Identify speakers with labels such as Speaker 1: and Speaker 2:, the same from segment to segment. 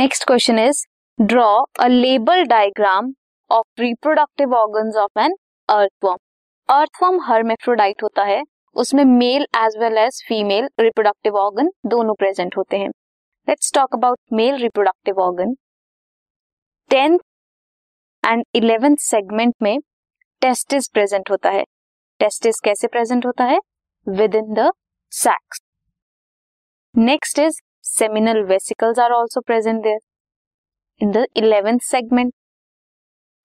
Speaker 1: Next question is draw a label diagram of reproductive organs of an earthworm earthworm hermaphrodite होता है। उसमें male as well as female reproductive organ दोनों present होते हैं। Let's talk about male reproductive organ tenth and eleventh segment में testis present होता है। Testis कैसे प्रेजेंट होता है? Within the sacs next is seminal vesicles are also present there. In the 11th segment,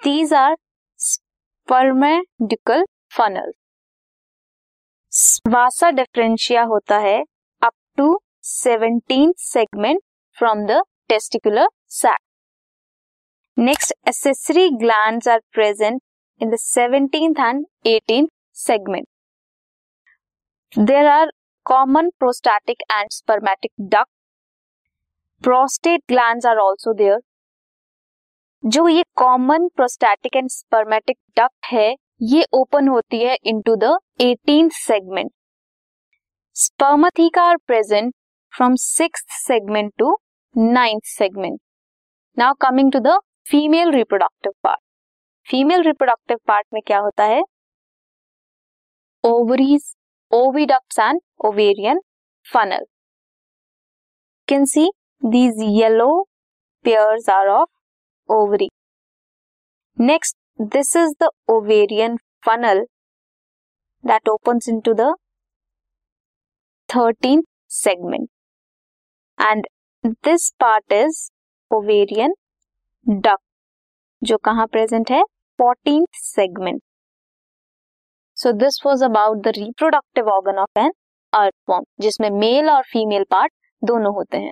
Speaker 1: these are spermaducal funnels. Vasa deferentia होता है up to seventeen segment from the testicular sac next accessory glands are present in the seventeenth and eighteenth segment there are common prostatic and spermatic duct prostate gland are also there जो ये common prostatic and spermatic duct है, ये open होती है into the eighteen segment spermatheca are present from six segment to ninth segment now coming to the female reproductive part female reproductive part में क्या होता है? Ovaries oviducts and ovarian funnel can see these yellow pairs are of ovary next this is the ovarian funnel that open into thirteen segment and this part is ovarian duct जो कहा present है? Fourteen segment so this was about the reproductive organ of an earthworm जिसमें male और female part दोनों होते हैं।